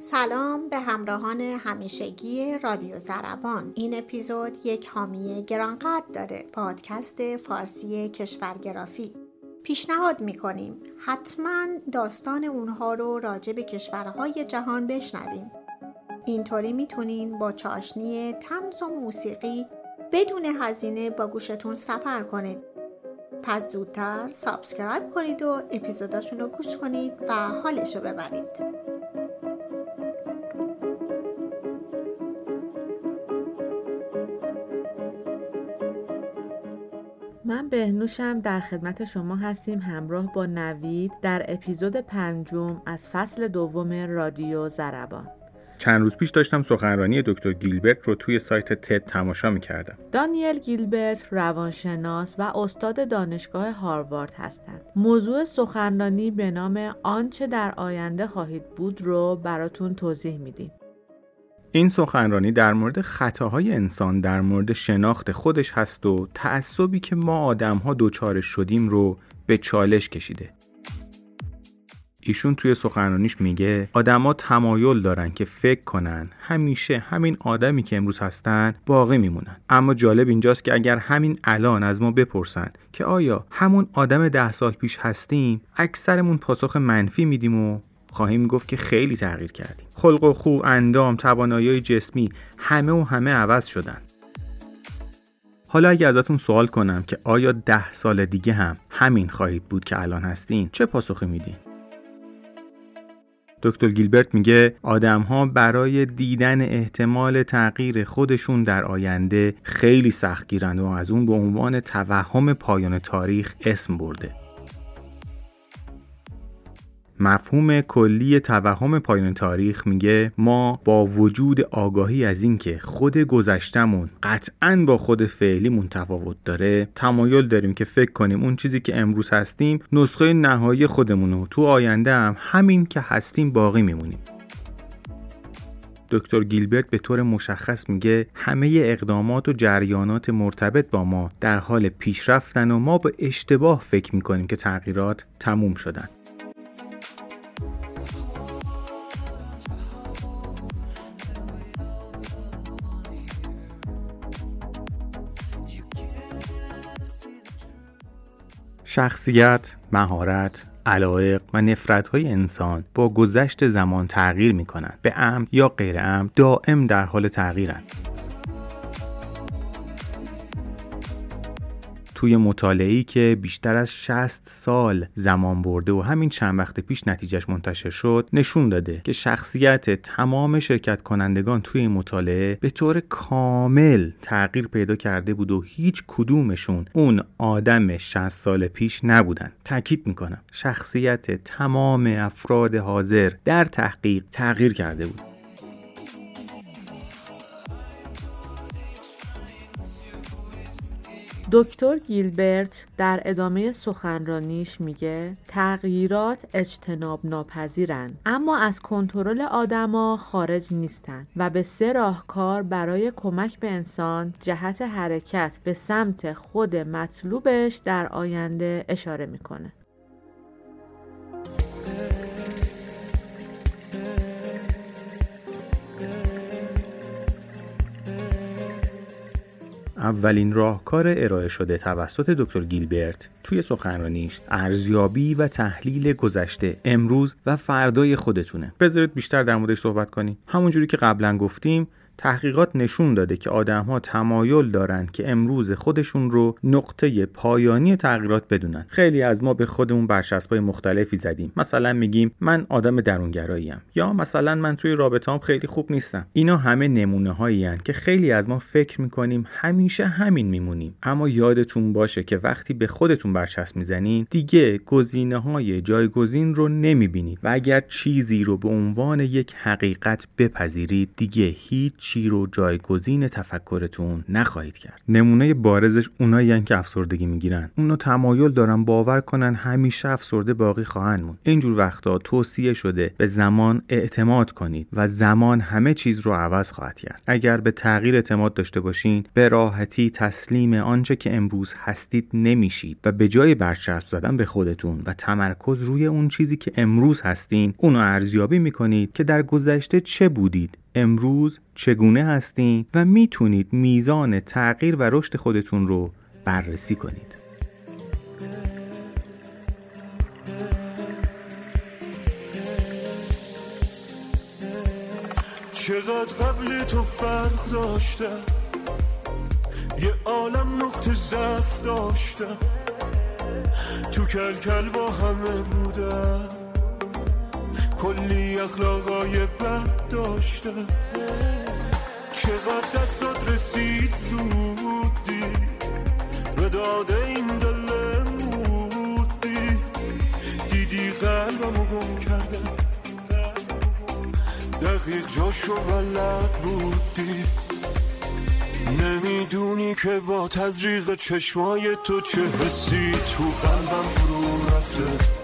سلام به همراهان همیشگی رادیو زربان. این اپیزود یک حامی گرانقدر داره. پادکست فارسی کشورگرافی پیشنهاد می‌کنیم حتما داستان اونها رو راجع به کشورهای جهان بشنویم. اینطوری می‌تونین با چاشنی طنز و موسیقی بدون هزینه با گوشتون سفر کنید. پس زودتر subscribe کنید و اپیزوداشون رو گوش کنید و حالش رو ببرید. من بهنوشم در خدمت شما هستیم همراه با نوید در اپیزود پنجم از فصل دوم رادیو زربان. چند روز پیش داشتم سخنرانی دکتر گیلبرت رو توی سایت تد تماشا می‌کردم. دانیل گیلبرت روانشناس و استاد دانشگاه هاروارد هستند. موضوع سخنرانی به نام آنچه در آینده خواهید بود رو براتون توضیح میدیم. این سخنرانی در مورد خطاهای انسان در مورد شناخت خودش هست و تعصبی که ما آدم ها دوچارش شدیم رو به چالش کشیده. ایشون توی سخنرانیش میگه آدما تمایل دارن که فکر کنن همیشه همین آدمی که امروز هستن باقی میمونن. اما جالب اینجاست که اگر همین الان از ما بپرسن که آیا همون آدم ده سال پیش هستیم اکثرمون پاسخ منفی میدیم و خواهیم گفت که خیلی تغییر کردیم. خلق و خو اندام توانایی جسمی همه و همه عوض شدن. حالا اگه ازتون سوال کنم که آیا ده سال دیگه هم همین خواهید بود که الان هستین چه پاسخی میدین؟ دکتر گیلبرت میگه آدم ها برای دیدن احتمال تغییر خودشون در آینده خیلی سختگیرند و از اون به عنوان توهم پایان تاریخ اسم برده. مفهوم کلی توهم پایان تاریخ میگه ما با وجود آگاهی از اینکه خود گذشتمون قطعا با خود فعلیمون تفاوت داره تمایل داریم که فکر کنیم اون چیزی که امروز هستیم نسخه نهایی خودمون تو آینده هم همین که هستیم باقی میمونیم. دکتر گیلبرت به طور مشخص میگه همه اقدامات و جریانات مرتبط با ما در حال پیشرفتن و ما به اشتباه فکر می‌کنیم که تغییرات تموم شدن. شخصیت، مهارت، علایق و نفرت های انسان با گذشت زمان تغییر می کنند. به عمد یا غیر عمد دائم در حال تغییرند. توی مطالعه‌ای که بیشتر از 60 سال زمان برده و همین چند وقت پیش نتیجهش منتشر شد نشون داده که شخصیت تمام شرکت کنندگان توی این مطالعه به طور کامل تغییر پیدا کرده بود و هیچ کدومشون اون آدم 60 سال پیش نبودن. تاکید می‌کنم شخصیت تمام افراد حاضر در تحقیق تغییر کرده بود. دکتر گیلبرت در ادامه سخنرانیش میگه تغییرات اجتناب ناپذیرند. اما از کنترل آدما خارج نیستند و به سه راهکار برای کمک به انسان جهت حرکت به سمت خود مطلوبش در آینده اشاره می‌کنه. اولین راهکار ارائه شده توسط دکتر گیلبرت توی سخنرانیش ارزیابی و تحلیل گذشته امروز و فردای خودتونه. بذارید بیشتر در موردش صحبت کنیم. همونجوری که قبلا گفتیم تحقیقات نشون داده که آدم ها تمایل دارند که امروز خودشون رو نقطه پایانی تغییرات بدونن. خیلی از ما به خودمون برچسبای مختلفی زدیم. مثلا میگیم من آدم درونگراییم یا مثلا من توی رابطه‌ام خیلی خوب نیستم. اینا همه نمونه هایی که خیلی از ما فکر می‌کنیم همیشه همین میمونیم. اما یادتون باشه که وقتی به خودتون برچسب می‌زنین دیگه گزینه های جایگزین رو نمی‌بینید. و اگر چیزی رو به عنوان یک حقیقت بپذیرید دیگه هیچ چی رو جایگزین تفکرتون نخواهید کرد. نمونه بارزش اونایی که افسردگی می‌گیرن اونو تمایل دارن باور کنن همیشه افسرده باقی خواهند موند. اینجور وقتا توصیه شده به زمان اعتماد کنید و زمان همه چیز رو عوض خواهد کرد. اگر به تغییر اعتماد داشته باشین به راحتی تسلیم آنچه که امروز هستید نمیشید و به جای برچسب زدن به خودتون و تمرکز روی اون چیزی که امروز هستین اونو ارزیابی می‌کنید که در گذشته چه بودید. امروز چگونه هستین و می‌تونید میزان تغییر و رشد خودتون رو بررسی کنید. چقدر قبل تو فرق داشتم یه عالم نقطه ضعف داشتم. تو کل با همه بودم. کلی اخلاقای بد داشتم چقدر دستات رسید زودی؟ به داده این دل مودی دیدی قلبمو گم کردم. دقیق جاشو بلد بودی. نمی‌دونی که با تزریق چشمای تو چه حسی تو قلبم فرو رفته.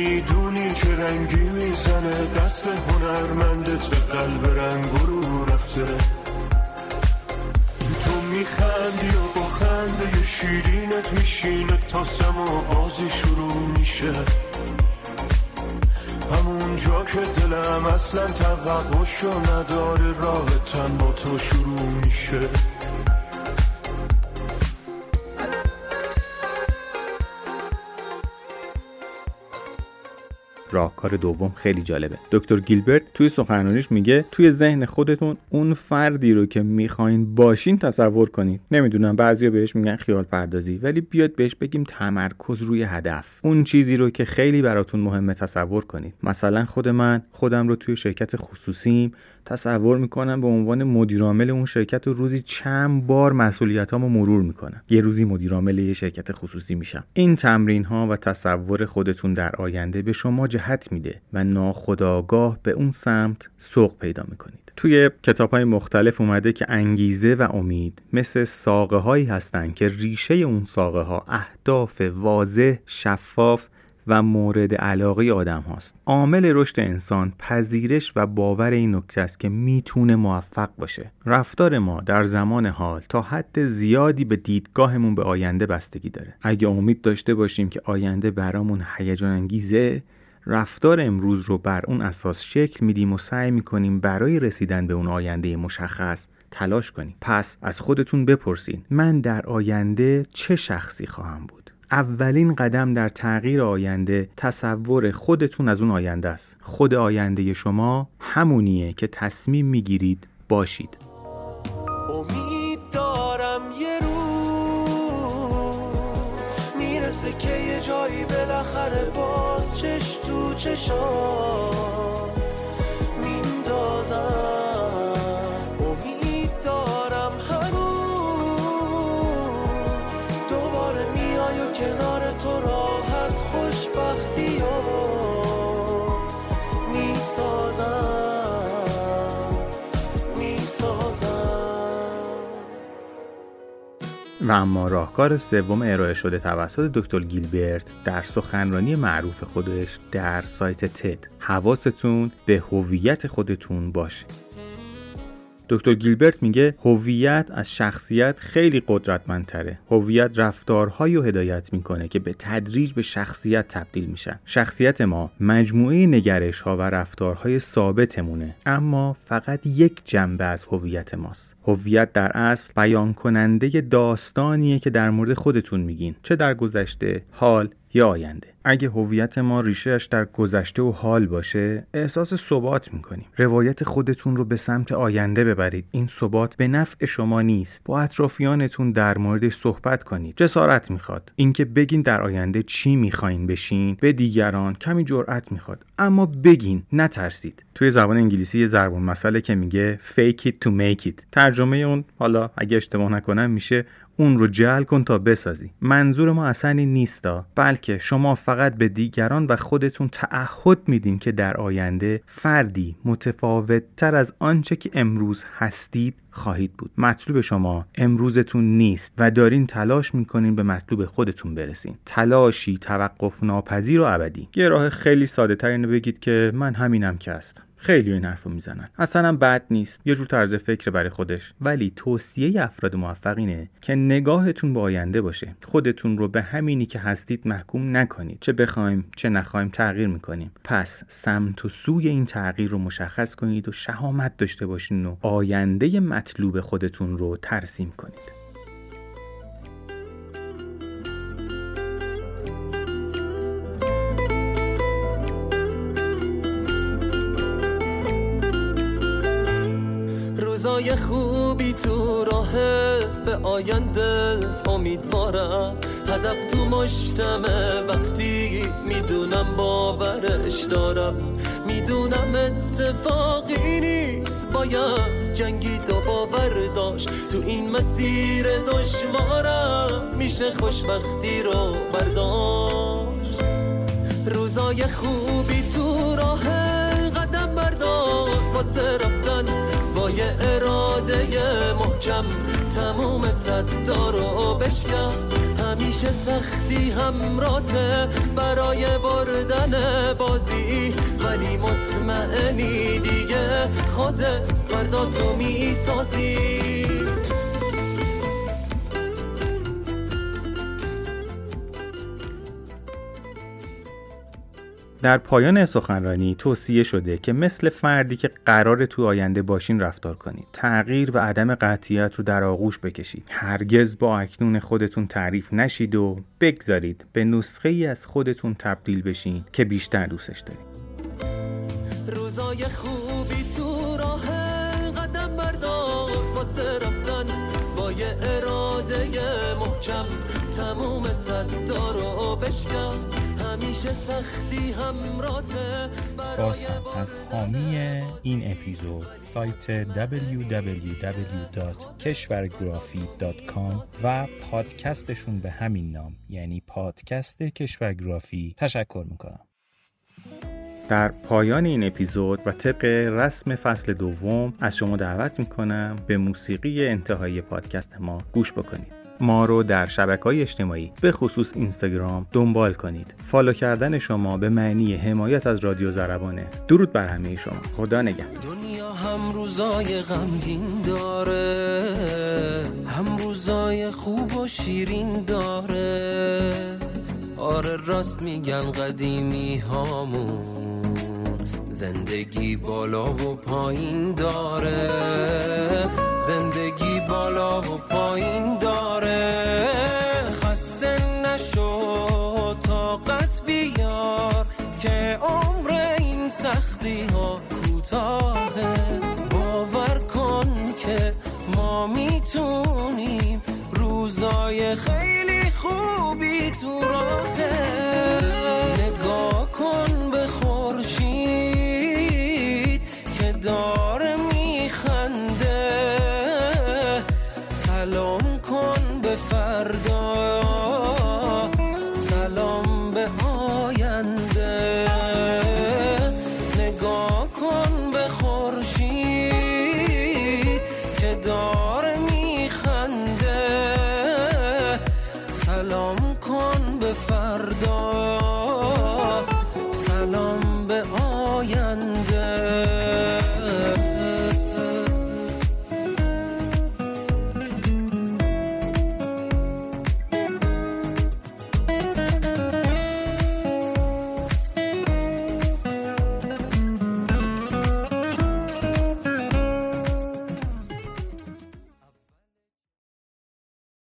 نمی‌دونی چه رنگی می‌زنه؟ دست هنرمندت به قلب رنگ رو رفته. تو میخندی و با خنده شیرینت میشینه تا سما بازی شروع میشه. همون جا که دلم اصلا توقعشو نداره راه تن با تو شروع میشه. راهکار دوم خیلی جالبه. دکتر گیلبرت توی سخنرانیش میگه توی ذهن خودتون اون فردی رو که می‌خواین باشین تصور کنید نمی‌دونم بعضیا بهش میگن خیال پردازی ولی بیاد بهش بگیم تمرکز روی هدف. اون چیزی رو که خیلی براتون مهمه تصور کنید مثلا خود من خودم رو توی شرکت خصوصیم تصور می‌کنم به عنوان مدیرعامل اون شرکت و روزی چند بار مسئولیتامو مرور می‌کنم. یه روزی مدیرعامل یه شرکت خصوصی میشم. این تمرین ها و تصور خودتون در آینده به شما جهت میده و ناخداگاه به اون سمت سوق پیدا می‌کنید. توی کتاب های مختلف اومده که انگیزه و امید مثل ساقه هایی هستن که ریشه اون ساقه ها اهداف واضح شفاف و مورد علاقه آدم هاست. عامل رشد انسان پذیرش و باور این نکته است که می‌تونه موفق باشه. رفتار ما در زمان حال تا حد زیادی به دیدگاهمون به آینده بستگی داره. اگه امید داشته باشیم که آینده برامون هیجان انگیزه رفتار امروز رو بر اون اساس شکل میدیم و سعی می‌کنیم برای رسیدن به اون آینده مشخص تلاش کنیم. پس از خودتون بپرسین من در آینده چه شخصی خواهم بود؟ اولین قدم در تغییر آینده تصور خودتون از اون آینده است. خود آینده شما همونیه که تصمیم می‌گیرید باشید. امید دارم یه روز می‌رسه که یه جایی بالاخره باز چش تو چشام و اما راهکار سوم ارائه شده توسط دکتر گیلبرت در سخنرانی معروف خودش در سایت تد. حواستون به هویت خودتون باشه. دکتر گیلبرت میگه هویت از شخصیت خیلی قدرتمندتره. هویت رفتارهایی رو هدایت می‌کنه که به تدریج به شخصیت تبدیل میشن. شخصیت ما مجموعه نگرش ها و رفتارهای ثابتمونه اما فقط یک جنبه از هویت ماست. هویت در اصل بیان کننده داستانیه که در مورد خودتون میگین. چه در گذشته حال یا آینده. اگه هویت ما ریشهش در گذشته و حال باشه احساس ثبات می‌کنیم. روایت خودتون رو به سمت آینده ببرید. این ثبات به نفع شما نیست. با اطرافیانتون در موردش صحبت کنید. جسارت می‌خواد. اینکه بگین در آینده چی می‌خواین بشین به دیگران کمی جرأت می‌خواد. اما بگین نترسید. توی زبان انگلیسی یه ضربون مسئله که میگه fake it to make it. ترجمه اون حالا اگه اشتباه نکنم میشه اون رو جعل کن تا بسازی. منظور ما اصلا این نیستا. بلکه شما فقط به دیگران و خودتون تعهد میدین که در آینده فردی متفاوت تر از آنچه که امروز هستید خواهید بود. مطلوب شما امروزتون نیست و دارین تلاش می‌کنین به مطلوب خودتون برسین. تلاشی توقف ناپذیر و ابدی. یه راه خیلی ساده تر اینو بگید که من همینم که هستم. خیلی این حرفو می‌زنن. اصلا هم بد نیست. یه جور طرز فکر برای خودش. ولی توصیه افراد موفق اینه که نگاهتون به آینده باشه. خودتون رو به همینی که هستید محکوم نکنید. چه بخوایم چه نخوایم تغییر می‌کنیم. پس سمت و سوی این تغییر رو مشخص کنید و شهامت داشته باشین و آینده مطلوب خودتون رو ترسیم کنید. آینده امیدوارم. هدف تو مشتمه. وقتی می‌دونم باورش دارم. می‌دونم اتفاقی نیست. باید جنگید و باور داشت. تو این مسیر دشوارم. میشه خوشبختی رو برداشت. روزای خوبی تو راه قدم بردار واسه رفتن با یه اراده محکم تموم صدا رو بشکم همیشه سختی همراته برای بردن بازی. ولی مطمئنی دیگه خودت فردا تو می‌سازی. در پایان سخنرانی توصیه شده که مثل فردی که قرار تو آینده باشین رفتار کنید. تغییر و عدم قطعیت رو در آغوش بکشید. هرگز با اکنون خودتون تعریف نشید و بگذارید به نسخه ای از خودتون تبدیل بشین که بیشتر دوستش دارید. روزای خوبی تو راه قدم بردار. واسه رفتن با اراده محکم. تموم صدا رو همراته باز هم از حامی این اپیزود سایت www.keshvargrafi.com و پادکستشون به همین نام یعنی پادکست کشورگرافی تشکر می‌کنم. در پایان این اپیزود و طبق رسم فصل دوم از شما دعوت می‌کنم به موسیقی انتهایی پادکست ما گوش بکنید. ما رو در شبکه های اجتماعی به خصوص اینستاگرام دنبال کنید. فالو کردن شما به معنی حمایت از رادیو زربانه. درود بر همه شما. خدا نگهدار. دنیا هم روزای غمگین داره هم روزای خوب و شیرین داره. آره راست میگن قدیمی هامون زندگی بالا و پایین داره.